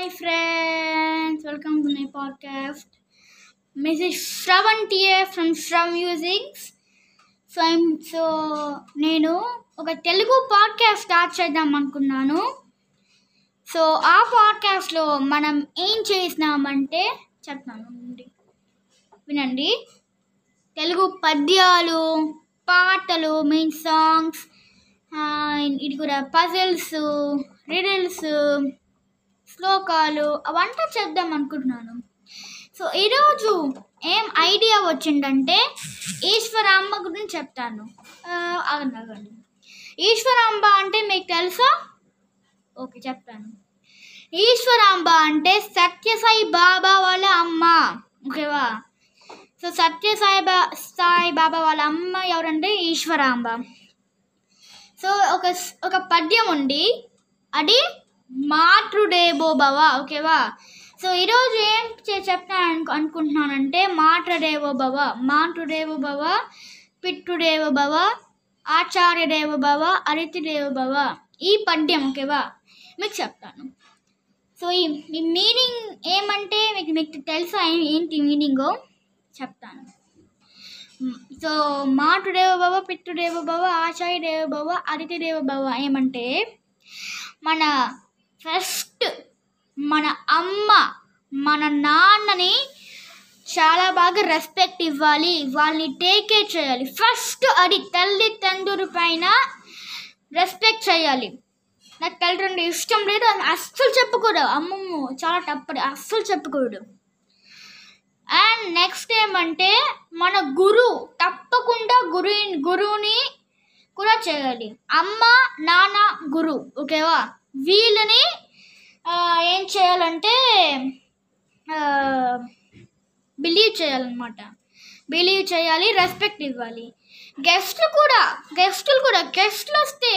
Hi friends welcome to my podcast message Shravan TA from Shrav musics so I'm so నేను ఒక Telugu podcast start చేద్దాం అనుకున్నాను. So ఆ పాడ్కాస్ట్లో మనం ఏం చేసినామంటే చెప్తాను వినండి. తెలుగు పద్యాలు పాటలు మీన్ సాంగ్స్ ఇది కూడా పజిల్స్ రిడిల్స్ శ్లోకాలు అవంతా చెప్దాం అనుకుంటున్నాను. సో ఈరోజు ఏం ఐడియా వచ్చిందంటే ఈశ్వరాంబ గురించి చెప్తాను. ఆ, ఈశ్వరాంబ అంటే మీకు తెలుసా? ఓకే చెప్తాను. ఈశ్వరాంబ అంటే సత్యసాయి బాబా వాళ్ళ అమ్మ. ఓకేవా? సో సత్యసాయి బా సాయి బాబా వాళ్ళ అమ్మ ఎవరంటే ఈశ్వరాంబ. సో ఒక ఒక పద్యం ఉంది. అది మాతృదేవో భవ ఓకేవా? సో ఈరోజు ఏం చే- చెప్తాను అనుకుంటున్నానంటే మాతృదేవో భవ మాతృదేవో భవ పితృదేవో భవ ఆచార్యదేవో భవ అతిథిదేవో భవ. ఈ పద్యం ఓకేవా? మీకు చెప్తాను. సో ఈ ఈ మీనింగ్ ఏమంటే మీకు మీకు తెలుసా ఏంటి మీనింగో? చెప్తాను. సో మాతృదేవ భవ పితృదేవ భవ ఆచార్యదేవ భవ అరితిదేవో భవ ఏమంటే మన ఫస్ట్ మన అమ్మ మన నాన్నని చాలా బాగా రెస్పెక్ట్ ఇవ్వాలి వాళ్ళని టేక్ కేర్ చేయాలి. ఫస్ట్ అది తల్లిదండ్రుల పైన రెస్పెక్ట్ చేయాలి. నాకు తల్లిదండ్రులు ఇష్టం లేదు అని అస్సలు చెప్పకూడదు. అమ్మమ్మ చాలా తప్పదు అస్సలు చెప్పకూడదు. అండ్ నెక్స్ట్ ఏమంటే మన గురువు తప్పకుండా గురు గురువుని కూడా చేయాలి. అమ్మ నాన్న గురువు ఓకేవా వీళ్ళని ఏం చేయాలంటే బిలీవ్ చేయాలన్నమాట. బిలీవ్ చేయాలి రెస్పెక్ట్ ఇవ్వాలి. గెస్ట్లు కూడా గెస్టులు కూడా గెస్ట్లు వస్తే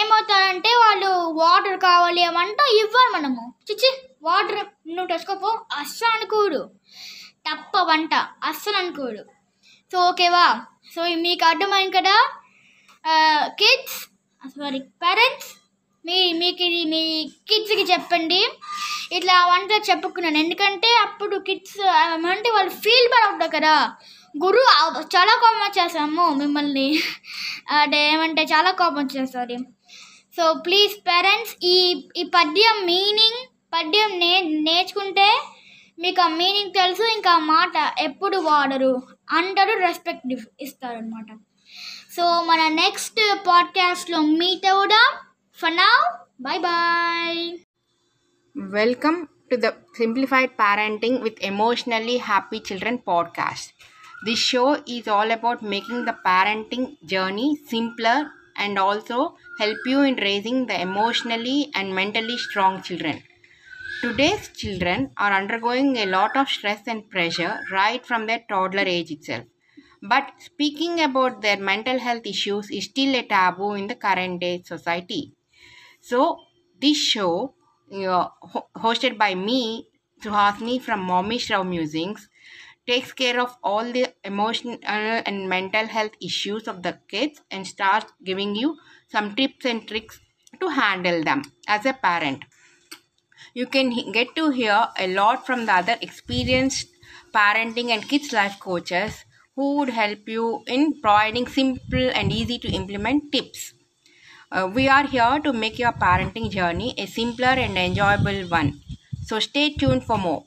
ఏమవుతారంటే వాళ్ళు వాటర్ కావాలి ఏమంటా ఇవ్వాలి మనము. చిచ్చి వాటర్ నువ్వు తెచ్చుకోపో అస్సలు అనుకోడు. తప్ప వంట అస్సలు అనుకోడు. సో ఓకేవా సో మీకు అర్థమైంది కదా? కిడ్స్ సారీ పేరెంట్స్ మీ మీకు ఇది మీ కిడ్స్కి చెప్పండి. ఇట్లా వంట చెప్పుకున్నాను. ఎందుకంటే అప్పుడు కిడ్స్ అంటే వాళ్ళు ఫీల్ బాగా అవుతారు కదా. గురువు చాలా కోపం వచ్చేసాము మిమ్మల్ని. అంటే ఏమంటే చాలా కోపం వచ్చేస్తుంది. సో ప్లీజ్ పేరెంట్స్ ఈ ఈ పద్యం మీనింగ్ పద్యం నే నేర్చుకుంటే మీకు ఆ మీనింగ్ తెలుసు. ఇంకా మాట ఎప్పుడు వాడరు. అంటారు రెస్పెక్ట్ ఇస్తారనమాట సో మన నెక్స్ట్ పాడ్కాస్ట్లో మీట్ అవుదాం. For now, bye bye. Welcome to the Simplified Parenting with Emotionally Happy Children podcast. This show is all about making the parenting journey simpler and also help you in raising the emotionally and mentally strong children. Today's children are undergoing a lot of stress and pressure right from their toddler age itself. But speaking about their mental health issues is still a taboo in the current day society. So, this show, uh, ho- hosted by me, Suhasini from Mommy Shrav Musings, takes care of all the emotional and mental health issues of the kids and starts giving you some tips and tricks to handle them as a parent. You can get to hear a lot from the other experienced parenting and kids life coaches who would help you in providing simple and easy to implement tips. Uh, we are here to make your parenting journey a simpler and enjoyable one. So stay tuned for more.